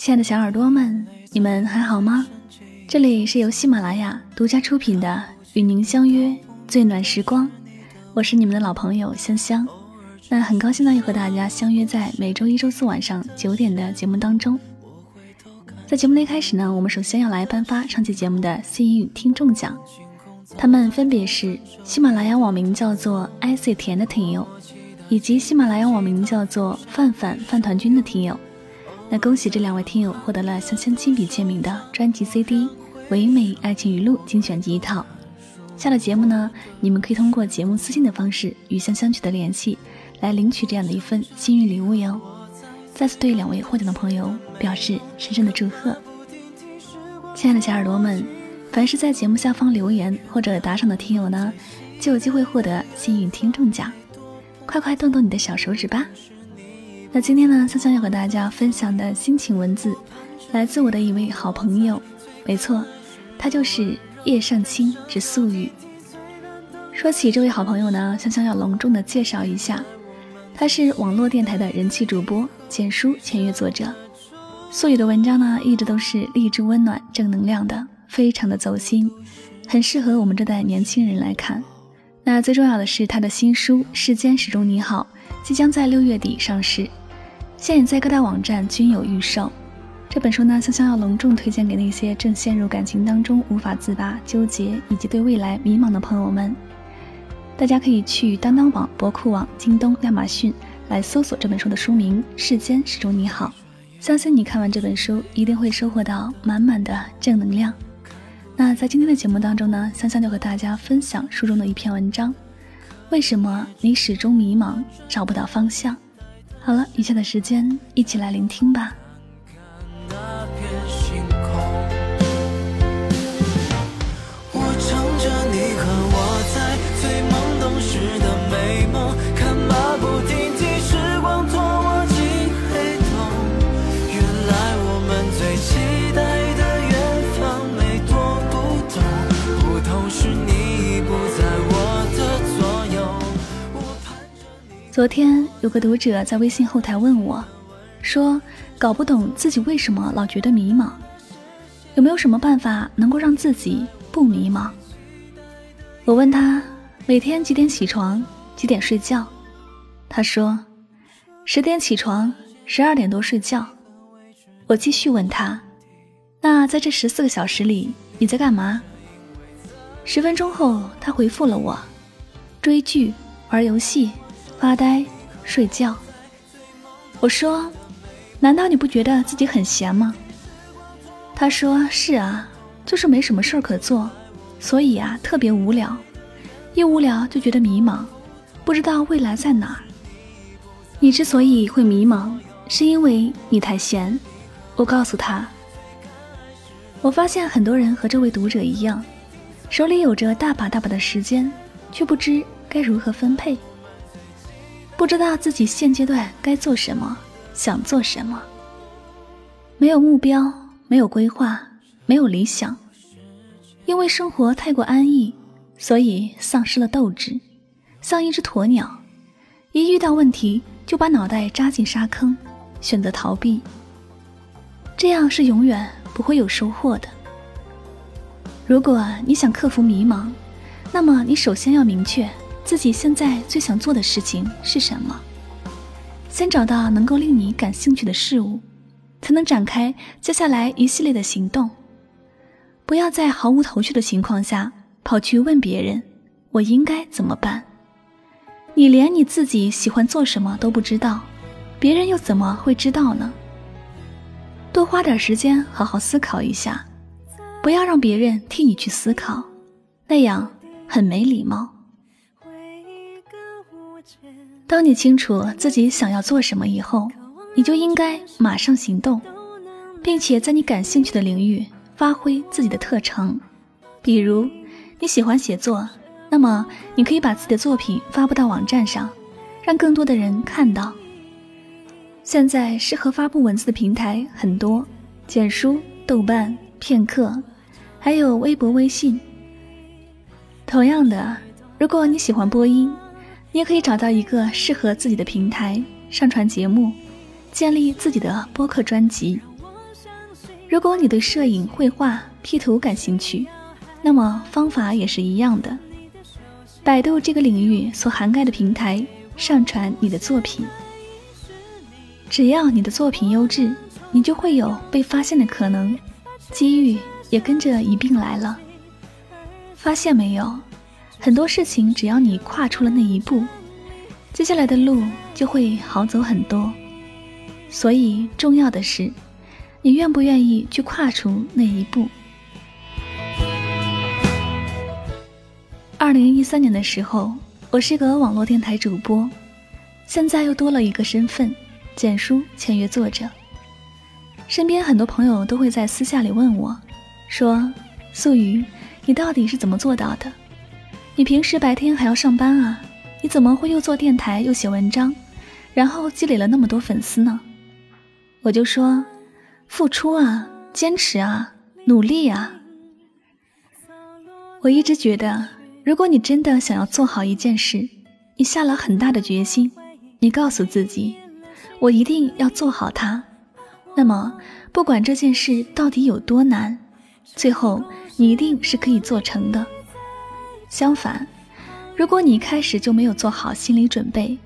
亲爱的小耳朵们，你们还好吗？这里是由喜马拉雅独家出品的《与您相约最暖时光》，我是你们的老朋友香香。那很高兴呢，又和大家相约在每周一、周四晚上九点的节目当中。在节目的一开始呢，我们首先要来颁发上期节目的幸运听众奖，他们分别是喜马拉雅网名叫做 ic 甜的听友。以及喜马拉雅网名叫做“范范饭团君”的听友，那恭喜这两位听友获得了香香亲笔签名的专辑 CD《唯美爱情语录精选集》一套。下了节目呢，你们可以通过节目私信的方式与香香取得联系，来领取这样的一份幸运礼物哟。再次对两位获奖的朋友表示深深的祝贺。亲爱的小耳朵们，凡是在节目下方留言或者打赏的听友呢，就有机会获得幸运听众奖。快快动动你的小手指吧！那今天呢，香香要和大家分享的心情文字，来自我的一位好朋友，没错，他就是叶上清之素语。说起这位好朋友呢，香香要隆重的介绍一下，他是网络电台的人气主播，简书签约作者。素语的文章呢，一直都是励志、温暖、正能量的，非常的走心，很适合我们这代年轻人来看。那最重要的是，他的新书《世间始终你好》即将在六月底上市，现已在各大网站均有预售。这本书呢，香香要隆重推荐给那些正陷入感情当中无法自拔、纠结以及对未来迷茫的朋友们。大家可以去当当网、博库网、京东、亚马逊来搜索这本书的书名《世间始终你好》，相信你看完这本书一定会收获到满满的正能量。那在今天的节目当中呢，香香就和大家分享书中的一篇文章：为什么你始终迷茫，找不到方向？好了，以下的时间一起来聆听吧。昨天有个读者在微信后台问我，说搞不懂自己为什么老觉得迷茫，有没有什么办法能够让自己不迷茫？我问他每天几点起床，几点睡觉？他说十点起床，十二点多睡觉。我继续问他，那在这十四个小时里你在干嘛？十分钟后，他回复了我：追剧、玩游戏。发呆，睡觉。我说：“难道你不觉得自己很闲吗？”他说：“是啊，就是没什么事儿可做，所以啊，特别无聊。一无聊就觉得迷茫，不知道未来在哪儿。你之所以会迷茫，是因为你太闲。”我告诉他：“我发现很多人和这位读者一样，手里有着大把大把的时间，却不知该如何分配。”不知道自己现阶段该做什么，想做什么。没有目标，没有规划，没有理想。因为生活太过安逸，所以丧失了斗志，像一只鸵鸟，一遇到问题就把脑袋扎进沙坑，选择逃避。这样是永远不会有收获的。如果你想克服迷茫，那么你首先要明确。自己现在最想做的事情是什么？先找到能够令你感兴趣的事物，才能展开接下来一系列的行动。不要在毫无头绪的情况下跑去问别人：“我应该怎么办？”你连你自己喜欢做什么都不知道，别人又怎么会知道呢？多花点时间好好思考一下，不要让别人替你去思考，那样很没礼貌。当你清楚自己想要做什么以后，你就应该马上行动，并且在你感兴趣的领域发挥自己的特长。比如你喜欢写作，那么你可以把自己的作品发布到网站上，让更多的人看到。现在适合发布文字的平台很多，简书、豆瓣、片刻，还有微博、微信。同样的，如果你喜欢播音。你也可以找到一个适合自己的平台，上传节目，建立自己的播客专辑。如果你对摄影、绘画、P 图感兴趣，那么方法也是一样的。百度这个领域所涵盖的平台，上传你的作品。只要你的作品优质，你就会有被发现的可能，机遇也跟着一并来了。发现没有？很多事情只要你跨出了那一步，接下来的路就会好走很多。所以重要的是，你愿不愿意去跨出那一步？二零一三年的时候，我是个网络电台主播，现在又多了一个身份。简书签约作者，身边很多朋友都会在私下里问我，说：“素雨，你到底是怎么做到的？你平时白天还要上班啊，你怎么会又做电台又写文章，然后积累了那么多粉丝呢？”我就说：“付出啊，坚持啊，努力啊。”我一直觉得，如果你真的想要做好一件事，你下了很大的决心，你告诉自己。我一定要做好它。那么，不管这件事到底有多难，最后你一定是可以做成的。相反，如果你一开始就没有做好心理准备，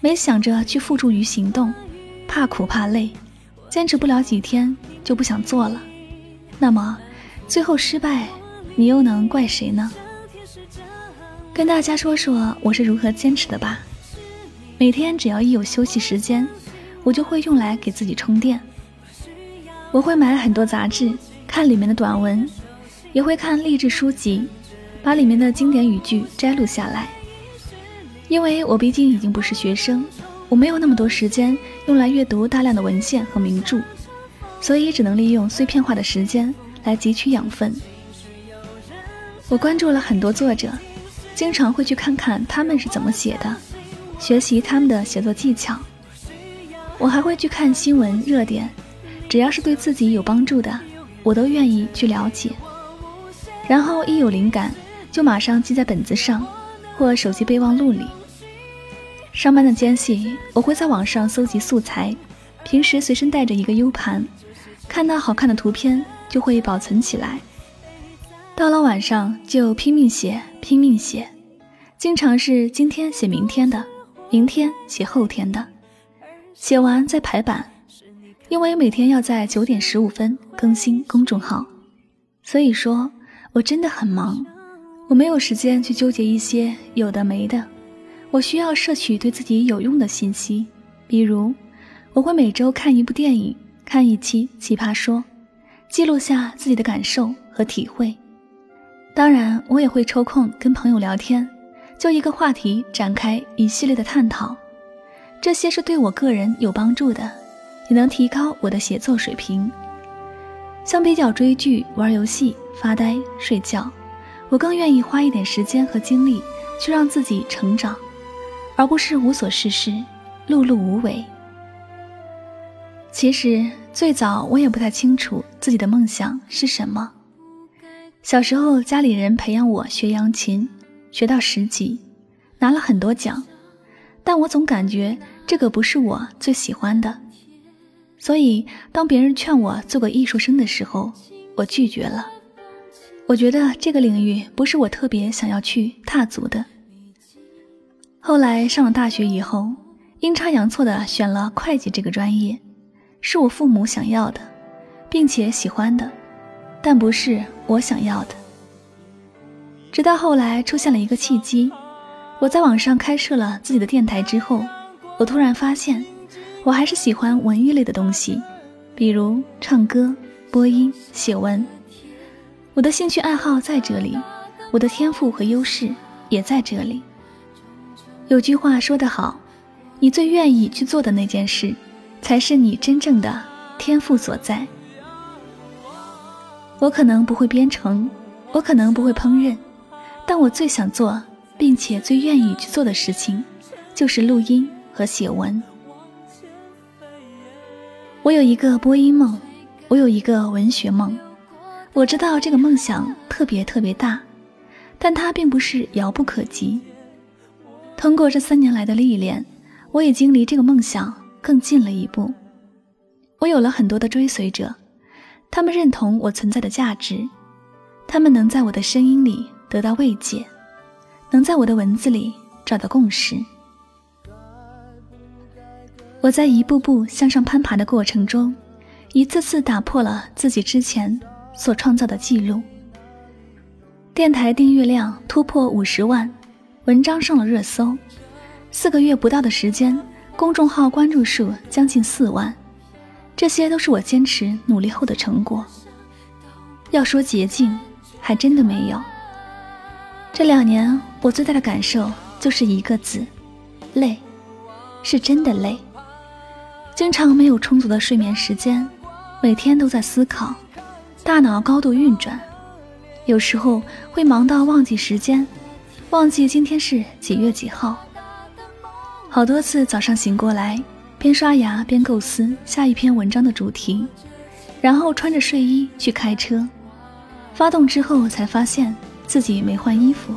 没想着去付诸于行动，怕苦怕累，坚持不了几天就不想做了，那么最后失败，你又能怪谁呢？跟大家说说我是如何坚持的吧。每天只要一有休息时间，我就会用来给自己充电。我会买很多杂志，看里面的短文，也会看励志书籍，把里面的经典语句摘录下来。因为我毕竟已经不是学生，我没有那么多时间用来阅读大量的文献和名著，所以只能利用碎片化的时间来汲取养分。我关注了很多作者，经常会去看看他们是怎么写的。学习他们的写作技巧，我还会去看新闻热点，只要是对自己有帮助的，我都愿意去了解。然后一有灵感，就马上记在本子上或手机备忘录里。上班的间隙，我会在网上搜集素材，平时随身带着一个 U 盘，看到好看的图片就会保存起来。到了晚上就拼命写，拼命写，经常是今天写明天的。明天写后天的，写完再排版，因为每天要在九点十五分更新公众号，所以说我真的很忙，我没有时间去纠结一些有的没的，我需要摄取对自己有用的信息，比如我会每周看一部电影，看一期《奇葩说》，记录下自己的感受和体会，当然我也会抽空跟朋友聊天。就一个话题展开一系列的探讨，这些是对我个人有帮助的，也能提高我的写作水平。相比较追剧、玩游戏、发呆、睡觉，我更愿意花一点时间和精力去让自己成长，而不是无所事事、碌碌无为。其实最早我也不太清楚自己的梦想是什么，小时候家里人培养我学扬琴。学到十级，拿了很多奖，但我总感觉这个不是我最喜欢的，所以当别人劝我做个艺术生的时候，我拒绝了。我觉得这个领域不是我特别想要去踏足的。后来上了大学以后，阴差阳错的选了会计这个专业，是我父母想要的，并且喜欢的，但不是我想要的。直到后来出现了一个契机，我在网上开设了自己的电台之后，我突然发现，我还是喜欢文艺类的东西，比如唱歌、播音、写文。我的兴趣爱好在这里，我的天赋和优势也在这里。有句话说得好，你最愿意去做的那件事，才是你真正的天赋所在。我可能不会编程，我可能不会烹饪。但我最想做，并且最愿意去做的事情，就是录音和写文。我有一个播音梦，我有一个文学梦。我知道这个梦想特别特别大，但它并不是遥不可及。通过这三年来的历练，我已经离这个梦想更近了一步。我有了很多的追随者，他们认同我存在的价值，他们能在我的声音里得到慰藉，能在我的文字里找到共识。我在一步步向上攀爬的过程中，一次次打破了自己之前所创造的记录。电台订阅量突破五十万，文章上了热搜。四个月不到的时间，公众号关注数将近四万，这些都是我坚持努力后的成果。要说捷径，还真的没有。这两年我最大的感受就是一个字：累，是真的累。经常没有充足的睡眠时间，每天都在思考，大脑高度运转，有时候会忙到忘记时间，忘记今天是几月几号。好多次早上醒过来，边刷牙边构思下一篇文章的主题，然后穿着睡衣去开车，发动之后才发现自己没换衣服。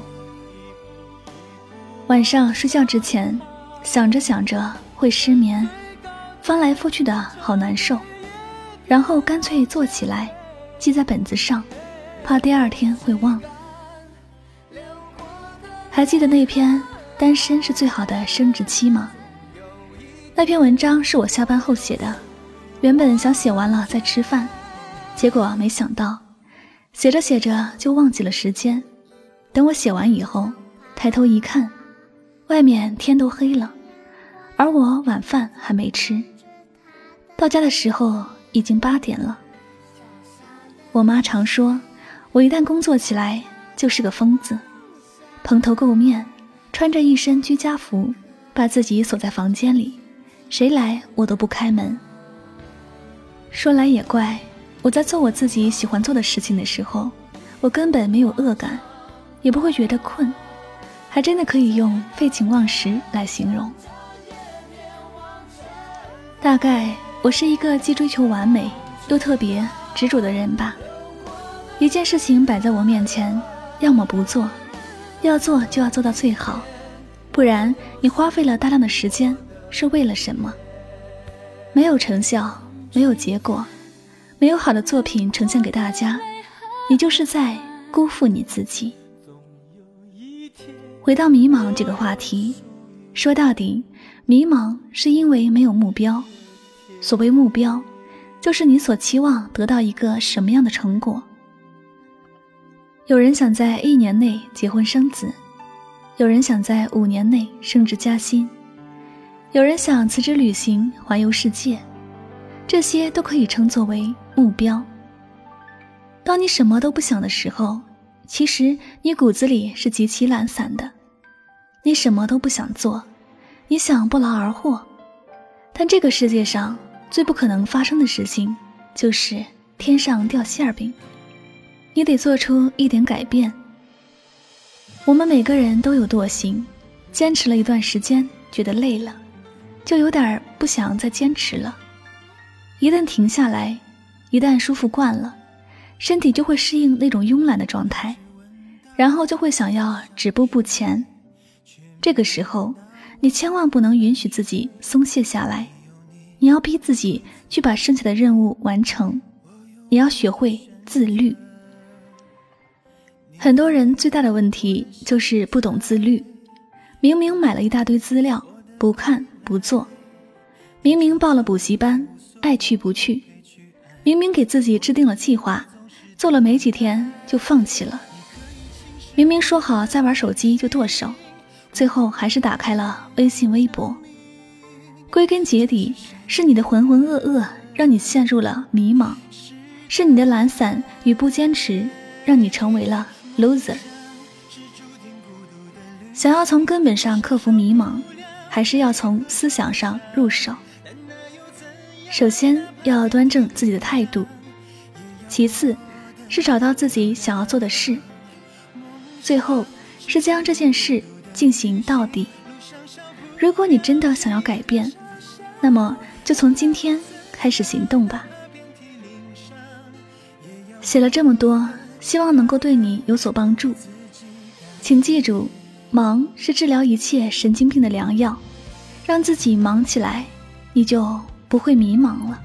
晚上睡觉之前，想着想着会失眠。翻来覆去的好难受，然后干脆坐起来，记在本子上，怕第二天会忘。还记得那篇“单身是最好的生殖期”吗？那篇文章是我下班后写的，原本想写完了再吃饭，结果没想到，写着写着就忘记了时间。等我写完以后，抬头一看，外面天都黑了，而我晚饭还没吃。到家的时候已经八点了。我妈常说，我一旦工作起来就是个疯子，蓬头垢面，穿着一身居家服，把自己锁在房间里，谁来我都不开门。说来也怪，我在做我自己喜欢做的事情的时候，我根本没有恶感，也不会觉得困，还真的可以用废寝忘食来形容。大概。我是一个既追求完美又特别执着的人吧。一件事情摆在我面前，要么不做，要做就要做到最好，不然你花费了大量的时间是为了什么？没有成效，没有结果，没有好的作品呈现给大家，你就是在辜负你自己。回到迷茫这个话题，说到底，迷茫是因为没有目标。所谓目标，就是你所期望得到一个什么样的成果。有人想在一年内结婚生子，有人想在五年内升职加薪，有人想辞职旅行环游世界，这些都可以称作为目标。当你什么都不想的时候，其实你骨子里是极其懒散的。你什么都不想做，你想不劳而获，但这个世界上。最不可能发生的事情，就是天上掉馅儿饼。你得做出一点改变。我们每个人都有惰性，坚持了一段时间，觉得累了，就有点不想再坚持了。一旦停下来，一旦舒服惯了，身体就会适应那种慵懒的状态，然后就会想要止步不前。这个时候，你千万不能允许自己松懈下来。你要逼自己去把剩下的任务完成，你要学会自律。很多人最大的问题就是不懂自律，明明买了一大堆资料，不看不做；明明报了补习班，爱去不去；明明给自己制定了计划，做了没几天就放弃了；明明说好再玩手机就剁手，最后还是打开了微信、微博。归根结底，是你的浑浑噩噩让你陷入了迷茫，是你的懒散与不坚持让你成为了 loser。想要从根本上克服迷茫，还是要从思想上入手。首先要端正自己的态度，其次是找到自己想要做的事，最后是将这件事进行到底。如果你真的想要改变，那么，就从今天开始行动吧。写了这么多，希望能够对你有所帮助。请记住忙是治疗一切神经病的良药让自己忙起来你就不会迷茫了。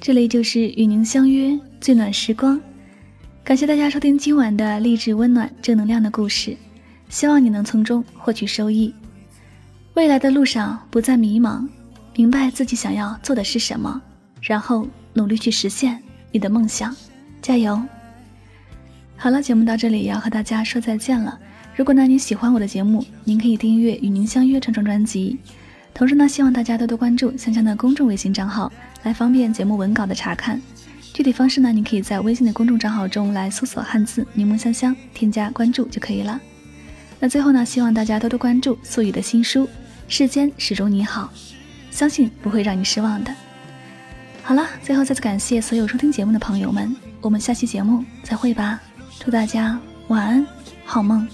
这里就是与您相约最暖时光感谢大家收听今晚的励志温暖正能量的故事。希望你能从中获取收益。未来的路上不再迷茫，明白自己想要做的是什么，然后努力去实现你的梦想，加油！好了，节目到这里也要和大家说再见了。如果呢你喜欢我的节目，您可以订阅《与您相约》这张专辑。同时呢，希望大家多多关注香香的公众微信账号，来方便节目文稿的查看。具体方式呢，你可以在微信的公众账号中来搜索汉字“柠檬香香”，添加关注就可以了。那最后呢，希望大家多多关注素雨的新书《世间始终你好》，相信不会让你失望的。好了，最后再次感谢所有收听节目的朋友们，我们下期节目再会吧，祝大家晚安，好梦。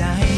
ได้